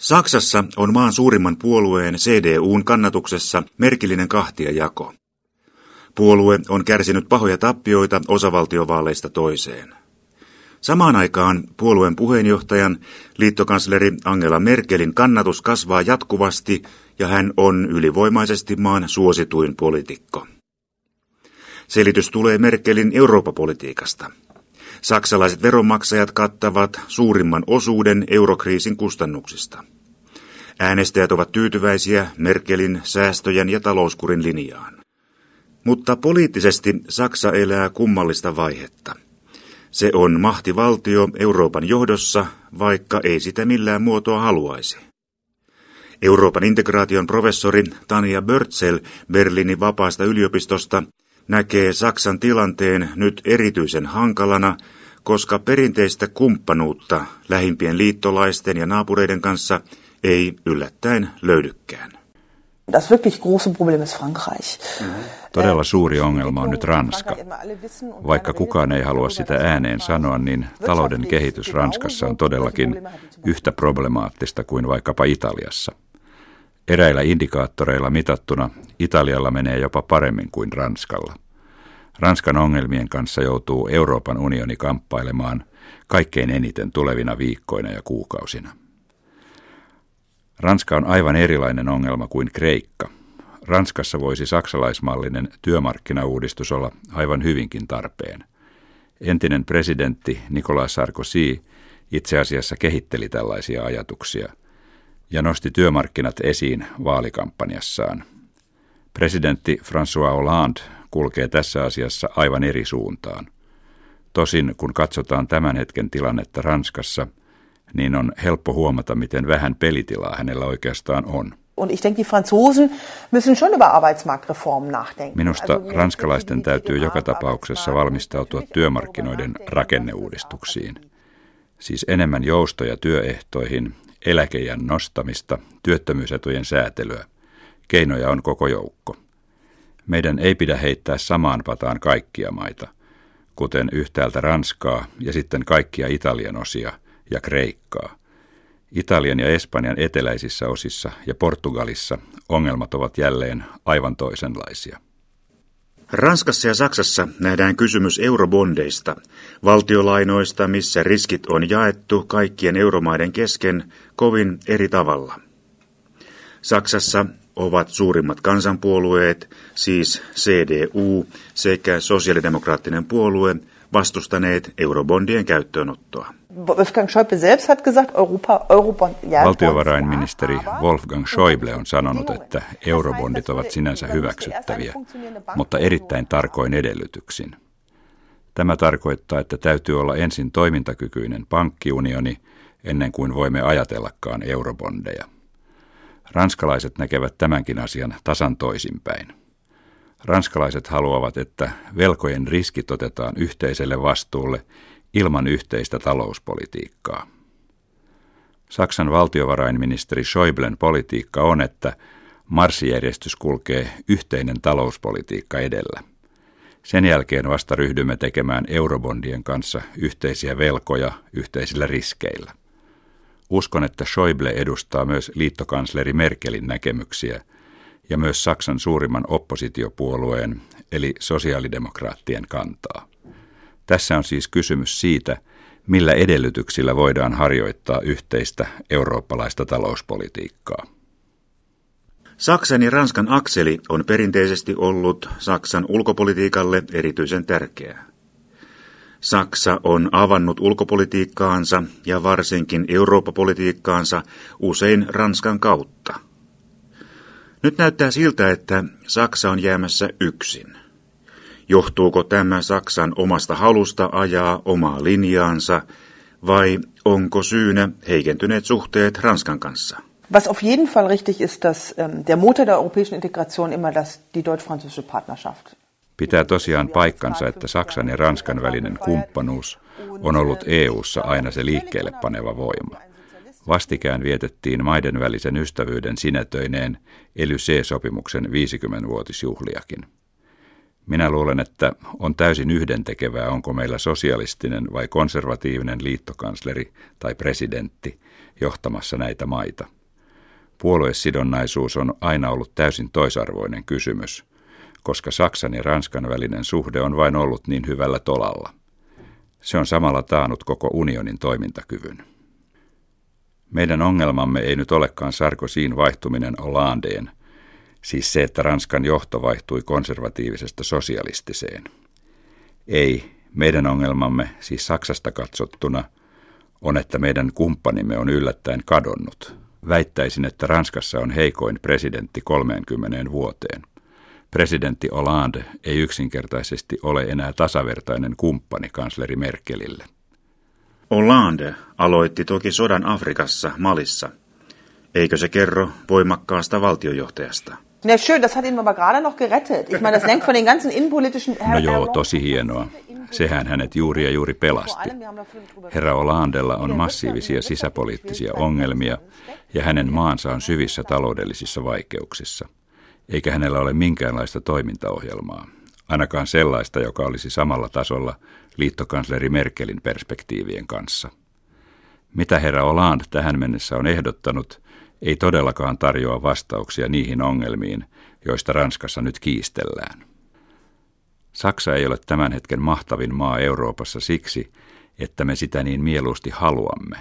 Saksassa on maan suurimman puolueen CDUn kannatuksessa merkillinen kahtiajako. Puolue on kärsinyt pahoja tappioita osavaltiovaaleista toiseen. Samaan aikaan puolueen puheenjohtajan, liittokansleri Angela Merkelin kannatus kasvaa jatkuvasti ja hän on ylivoimaisesti maan suosituin poliitikko. Selitys tulee Merkelin Eurooppa-politiikasta. Saksalaiset veronmaksajat kattavat suurimman osuuden eurokriisin kustannuksista. Äänestäjät ovat tyytyväisiä Merkelin säästöjen ja talouskurin linjaan. Mutta poliittisesti Saksa elää kummallista vaihetta. Se on mahtivaltio Euroopan johdossa, vaikka ei sitä millään muotoa haluaisi. Euroopan integraation professori Tania Börtsel Berliinin vapaasta yliopistosta näkee Saksan tilanteen nyt erityisen hankalana, koska perinteistä kumppanuutta lähimpien liittolaisten ja naapureiden kanssa ei yllättäen löydykään. Das wirklich große Problem ist Frankreich. Todella suuri ongelma on nyt Ranska. Vaikka kukaan ei halua sitä ääneen sanoa, niin talouden kehitys Ranskassa on todellakin yhtä problemaattista kuin vaikkapa Italiassa. Eräillä indikaattoreilla mitattuna Italialla menee jopa paremmin kuin Ranskalla. Ranskan ongelmien kanssa joutuu Euroopan unioni kamppailemaan kaikkein eniten tulevina viikkoina ja kuukausina. Ranska on aivan erilainen ongelma kuin Kreikka. Ranskassa voisi saksalaismallinen työmarkkinauudistus olla aivan hyvinkin tarpeen. Entinen presidentti Nicolas Sarkozy itse asiassa kehitteli tällaisia ajatuksia ja nosti työmarkkinat esiin vaalikampanjassaan. Presidentti François Hollande kulkee tässä asiassa aivan eri suuntaan. Tosin kun katsotaan tämän hetken tilannetta Ranskassa, niin on helppo huomata, miten vähän pelitilaa hänellä oikeastaan on. Minusta ranskalaisten täytyy joka tapauksessa valmistautua työmarkkinoiden rakenneuudistuksiin. Siis enemmän joustoja työehtoihin, eläkeijän nostamista, työttömyysetujen säätelyä. Keinoja on koko joukko. Meidän ei pidä heittää samaan pataan kaikkia maita, kuten yhtäältä Ranskaa ja sitten kaikkia Italian osia ja Kreikkaa. Italian ja Espanjan eteläisissä osissa ja Portugalissa ongelmat ovat jälleen aivan toisenlaisia. Ranskassa ja Saksassa nähdään kysymys eurobondeista, valtiolainoista, missä riskit on jaettu kaikkien euromaiden kesken kovin eri tavalla. Saksassa ovat suurimmat kansanpuolueet, siis CDU sekä sosiaalidemokraattinen puolue, vastustaneet eurobondien käyttöönottoa. Wolfgang Schäuble selbst hat gesagt, Europa, Eurobond, ja, Valtiovarainministeri Wolfgang Schäuble on sanonut, että eurobondit ovat sinänsä hyväksyttäviä, mutta erittäin tarkoin edellytyksin. Tämä tarkoittaa, että täytyy olla ensin toimintakykyinen pankkiunioni ennen kuin voimme ajatellakaan eurobondeja. Ranskalaiset näkevät tämänkin asian tasan toisinpäin. Ranskalaiset haluavat, että velkojen riskit otetaan yhteiselle vastuulle ilman yhteistä talouspolitiikkaa. Saksan valtiovarainministeri Schäublen politiikka on, että marssijärjestys kulkee yhteinen talouspolitiikka edellä. Sen jälkeen vasta ryhdymme tekemään eurobondien kanssa yhteisiä velkoja yhteisillä riskeillä. Uskon, että Schäuble edustaa myös liittokansleri Merkelin näkemyksiä ja myös Saksan suurimman oppositiopuolueen eli sosiaalidemokraattien kantaa. Tässä on siis kysymys siitä, millä edellytyksillä voidaan harjoittaa yhteistä eurooppalaista talouspolitiikkaa. Saksan ja Ranskan akseli on perinteisesti ollut Saksan ulkopolitiikalle erityisen tärkeää. Saksa on avannut ulkopolitiikkaansa ja varsinkin Eurooppa-politiikkaansa usein Ranskan kautta. Nyt näyttää siltä, että Saksa on jäämässä yksin. Johtuuko tämä Saksan omasta halusta ajaa omaa linjaansa vai onko syynä heikentyneet suhteet Ranskan kanssa? Was auf jeden Fall richtig ist, dass ähm, der Motor der europäischen Integration immer das, die deutsch-französische Partnerschaft. Pitää tosiaan paikkansa, että Saksan ja Ranskan välinen kumppanuus on ollut EU:ssa aina se liikkeelle paneva voima. Vastikään vietettiin maiden välisen ystävyyden sinetöineen Elysee-sopimuksen 50-vuotisjuhliakin. Minä luulen, että on täysin yhdentekevää, onko meillä sosialistinen vai konservatiivinen liittokansleri tai presidentti johtamassa näitä maita. Puoluesidonnaisuus on aina ollut täysin toisarvoinen kysymys, koska Saksan ja Ranskan välinen suhde on vain ollut niin hyvällä tolalla. Se on samalla taannut koko unionin toimintakyvyn. Meidän ongelmamme ei nyt olekaan Sarkozyn vaihtuminen Hollandeen, siis se, että Ranskan johto vaihtui konservatiivisesta sosialistiseen. Ei, meidän ongelmamme, siis Saksasta katsottuna, on, että meidän kumppanimme on yllättäen kadonnut. Väittäisin, että Ranskassa on heikoin presidentti 30 vuoteen. Presidentti Hollande ei yksinkertaisesti ole enää tasavertainen kumppani kansleri Merkelille. Hollande aloitti toki sodan Afrikassa, Malissa. Eikö se kerro voimakkaasta valtiojohtajasta? Ja schön, das hat ihn aber gerade noch gerettet. Ich meine, das lenkt von den ganzen innenpolitischen... No joo, tosi hienoa. Sehän hänet juuri ja juuri pelasti. Herra Olandella on massiivisia sisäpoliittisia ongelmia ja hänen maansa on syvissä taloudellisissa vaikeuksissa. Eikä hänellä ole minkäänlaista toimintaohjelmaa, ainakaan sellaista, joka olisi samalla tasolla liittokansleri Merkelin perspektiivien kanssa. Mitä herra Hollande tähän mennessä on ehdottanut, ei todellakaan tarjoa vastauksia niihin ongelmiin, joista Ranskassa nyt kiistellään. Saksa ei ole tämän hetken mahtavin maa Euroopassa siksi, että me sitä niin mieluusti haluamme.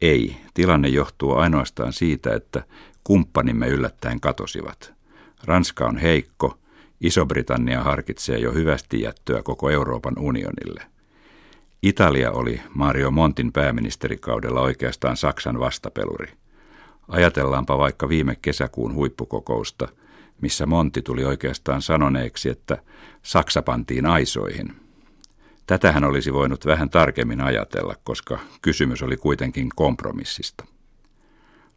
Ei, tilanne johtuu ainoastaan siitä, että kumppanimme yllättäen katosivat. Ranska on heikko, Iso-Britannia harkitsee jo hyvästi jättöä koko Euroopan unionille. Italia oli Mario Montin pääministerikaudella oikeastaan Saksan vastapeluri. Ajatellaanpa vaikka viime kesäkuun huippukokousta, missä Monti tuli oikeastaan sanoneeksi, että Saksa pantiin aisoihin. Tätähän olisi voinut vähän tarkemmin ajatella, koska kysymys oli kuitenkin kompromissista.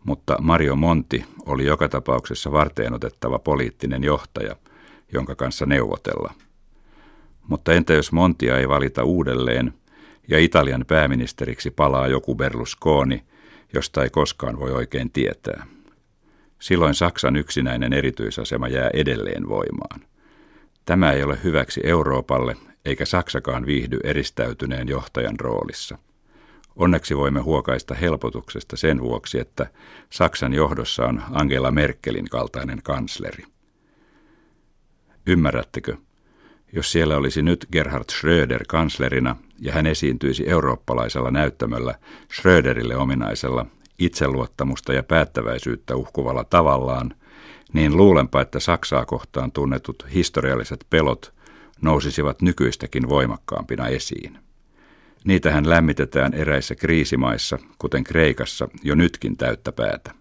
Mutta Mario Monti oli joka tapauksessa varteenotettava poliittinen johtaja, jonka kanssa neuvotella. Mutta entä jos Montia ei valita uudelleen ja Italian pääministeriksi palaa joku Berlusconi – josta ei koskaan voi oikein tietää. Silloin Saksan yksinäinen erityisasema jää edelleen voimaan. Tämä ei ole hyväksi Euroopalle, eikä Saksakaan viihdy eristäytyneen johtajan roolissa. Onneksi voimme huokaista helpotuksesta sen vuoksi, että Saksan johdossa on Angela Merkelin kaltainen kansleri. Ymmärrättekö? Jos siellä olisi nyt Gerhard Schröder kanslerina ja hän esiintyisi eurooppalaisella näyttämöllä Schröderille ominaisella itseluottamusta ja päättäväisyyttä uhkuvalla tavallaan, niin luulenpa, että Saksaa kohtaan tunnetut historialliset pelot nousisivat nykyistäkin voimakkaampina esiin. Niitähän lämmitetään eräissä kriisimaissa, kuten Kreikassa, jo nytkin täyttä päätä.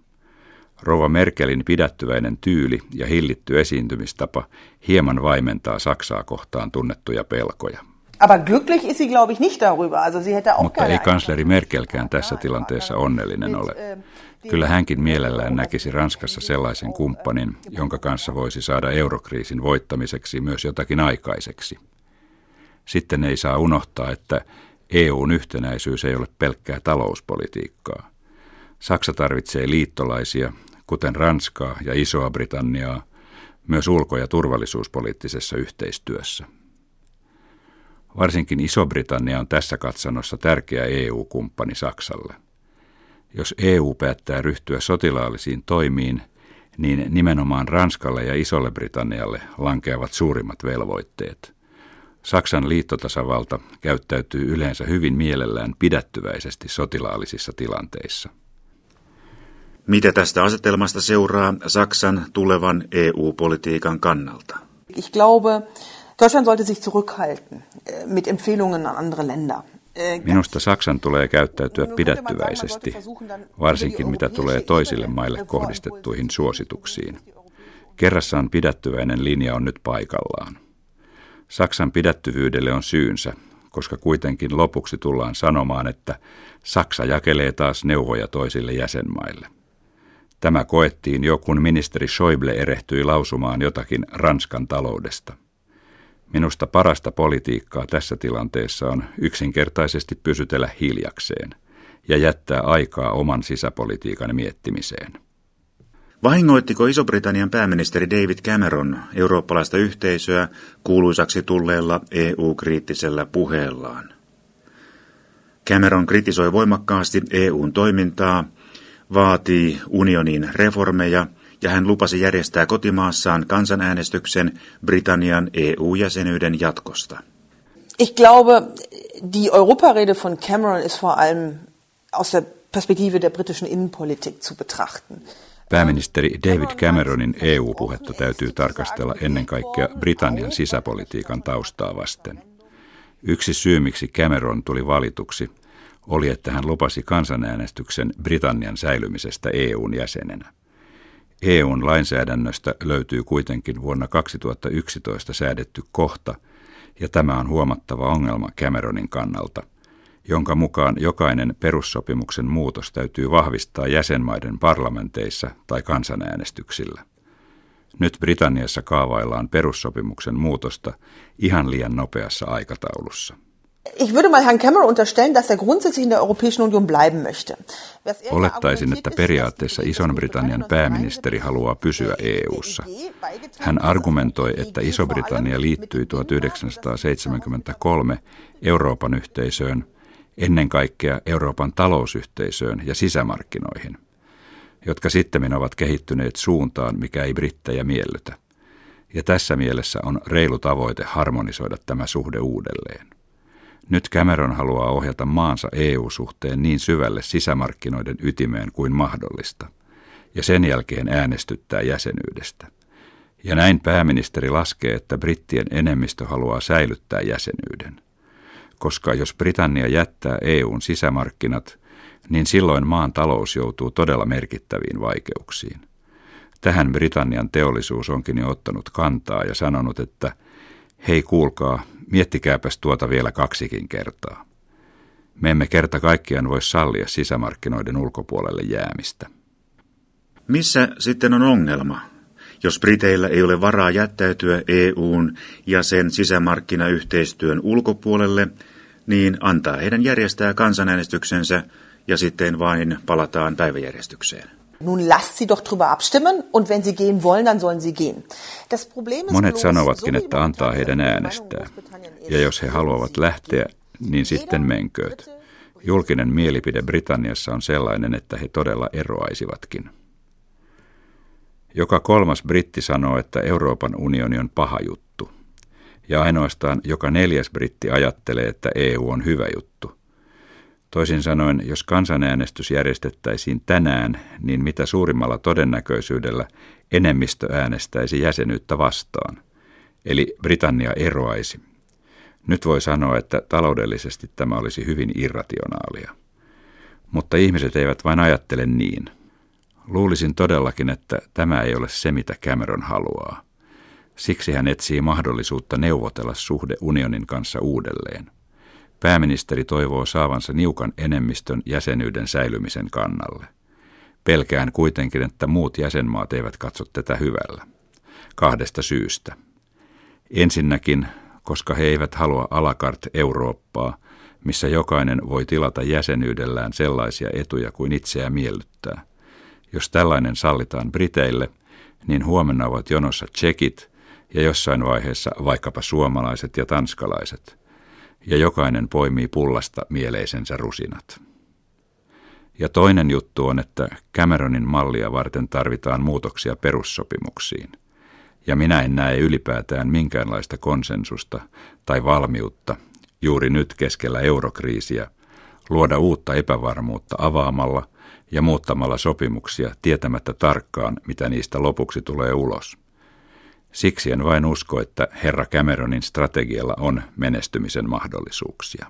Rova Merkelin pidättyväinen tyyli ja hillitty esiintymistapa hieman vaimentaa Saksaa kohtaan tunnettuja pelkoja. Aber glücklich ist sie, glaube ich, nicht darüber. Also sie hätte auch Mutta ei kansleri Merkelkään tässä tilanteessa onnellinen ole. Kyllä hänkin mielellään näkisi Ranskassa sellaisen kumppanin, jonka kanssa voisi saada eurokriisin voittamiseksi myös jotakin aikaiseksi. Sitten ei saa unohtaa, että EUn yhtenäisyys ei ole pelkkää talouspolitiikkaa. Saksa tarvitsee liittolaisia, kuten Ranskaa ja Isoa Britanniaa, myös ulko- ja turvallisuuspoliittisessa yhteistyössä. Varsinkin Iso-Britannia on tässä katsannossa tärkeä EU-kumppani Saksalle. Jos EU päättää ryhtyä sotilaallisiin toimiin, niin nimenomaan Ranskalle ja Isolle Britannialle lankeavat suurimmat velvoitteet. Saksan liittotasavalta käyttäytyy yleensä hyvin mielellään pidättyväisesti sotilaallisissa tilanteissa. Mitä tästä asetelmasta seuraa Saksan tulevan EU-politiikan kannalta? Ich glaube, Deutschland sollte sich zurückhalten äh, mit Empfehlungen an andere Länder. Äh, Minusta Saksan tulee käyttäytyä pidättyväisesti, varsinkin mitä tulee toisille maille kohdistettuihin suosituksiin. Kerrassaan pidättyväinen linja on nyt paikallaan. Saksan pidättyvyydelle on syynsä, koska kuitenkin lopuksi tullaan sanomaan, että Saksa jakelee taas neuvoja toisille jäsenmaille. Tämä koettiin jo, kun ministeri Schäuble erehtyi lausumaan jotakin Ranskan taloudesta. Minusta parasta politiikkaa tässä tilanteessa on yksinkertaisesti pysytellä hiljakseen ja jättää aikaa oman sisäpolitiikan miettimiseen. Vahingoittiko Iso-Britannian pääministeri David Cameron eurooppalaista yhteisöä kuuluisaksi tulleella EU-kriittisellä puheellaan? Cameron kritisoi voimakkaasti EUn toimintaa, vaatii unionin reformeja ja hän lupasi järjestää kotimaassaan kansanäänestyksen Britannian EU-jäsenyyden jatkosta. Ich glaube, die Europarede von Cameron ist vor allem aus der Perspektive der britischen Innenpolitik zu betrachten. Pääministeri David Cameronin EU-puhetta täytyy tarkastella ennen kaikkea Britannian sisäpolitiikan taustaa vasten. Yksi syy, miksi Cameron tuli valituksi, oli, että hän lupasi kansanäänestyksen Britannian säilymisestä EUn jäsenenä. EUn lainsäädännöstä löytyy kuitenkin vuonna 2011 säädetty kohta, ja tämä on huomattava ongelma Cameronin kannalta, jonka mukaan jokainen perussopimuksen muutos täytyy vahvistaa jäsenmaiden parlamenteissa tai kansanäänestyksillä. Nyt Britanniassa kaavaillaan perussopimuksen muutosta ihan liian nopeassa aikataulussa. Ich würde mal Herrn Cameron unterstellen, dass er grundsätzlich in der Europäischen Union bleiben möchte. Olettaisin, että periaatteessa Ison-Britannian pääministeri haluaa pysyä EU:ssa. Hän argumentoi, että Iso-Britannia liittyi 1973 Euroopan yhteisöön, ennen kaikkea Euroopan talousyhteisöön ja sisämarkkinoihin, jotka sitten ovat kehittyneet suuntaan, mikä ei brittejä miellytä. Ja tässä mielessä on reilu tavoite harmonisoida tämä suhde uudelleen. Nyt Cameron haluaa ohjata maansa EU-suhteen niin syvälle sisämarkkinoiden ytimeen kuin mahdollista, ja sen jälkeen äänestyttää jäsenyydestä. Ja näin pääministeri laskee, että brittien enemmistö haluaa säilyttää jäsenyyden. Koska jos Britannia jättää EUn sisämarkkinat, niin silloin maan talous joutuu todella merkittäviin vaikeuksiin. Tähän Britannian teollisuus onkin jo ottanut kantaa ja sanonut, että hei kuulkaa, Miettikääpäs tuota vielä kaksikin kertaa. Me emme kerta kaikkiaan voi sallia sisämarkkinoiden ulkopuolelle jäämistä. Missä sitten on ongelma? Jos Briteillä ei ole varaa jättäytyä EUn ja sen sisämarkkinayhteistyön ulkopuolelle, niin antaa heidän järjestää kansanäänestyksensä ja sitten vain palataan päiväjärjestykseen. Nun lasst sie doch drüber abstimmen und wenn sie gehen wollen, dann sollen sie gehen. Das Problem ist Monet sanovatkin, että antaa heidän äänestää. Ja jos he haluavat lähteä, niin sitten menkööt. Julkinen mielipide Britanniassa on sellainen, että he todella eroaisivatkin. Joka kolmas britti sanoo, että Euroopan unioni on paha juttu. Ja ainoastaan joka neljäs britti ajattelee, että EU on hyvä juttu – Toisin sanoen, jos kansanäänestys järjestettäisiin tänään, niin mitä suurimmalla todennäköisyydellä enemmistö äänestäisi jäsenyyttä vastaan. Eli Britannia eroaisi. Nyt voi sanoa, että taloudellisesti tämä olisi hyvin irrationaalia. Mutta ihmiset eivät vain ajattele niin. Luulisin todellakin, että tämä ei ole se, mitä Cameron haluaa. Siksi hän etsii mahdollisuutta neuvotella suhde unionin kanssa uudelleen. Pääministeri toivoo saavansa niukan enemmistön jäsenyyden säilymisen kannalle. Pelkään kuitenkin, että muut jäsenmaat eivät katso tätä hyvällä. Kahdesta syystä. Ensinnäkin, koska he eivät halua alakart Eurooppaa, missä jokainen voi tilata jäsenyydellään sellaisia etuja kuin itseä miellyttää. Jos tällainen sallitaan Briteille, niin huomenna ovat jonossa tsekit ja jossain vaiheessa vaikkapa suomalaiset ja tanskalaiset – ja jokainen poimii pullasta mieleisensä rusinat. Ja toinen juttu on, että Cameronin mallia varten tarvitaan muutoksia perussopimuksiin. Ja minä en näe ylipäätään minkäänlaista konsensusta tai valmiutta juuri nyt keskellä eurokriisiä luoda uutta epävarmuutta avaamalla ja muuttamalla sopimuksia tietämättä tarkkaan, mitä niistä lopuksi tulee ulos. Siksi en vain usko, että herra Cameronin strategialla on menestymisen mahdollisuuksia.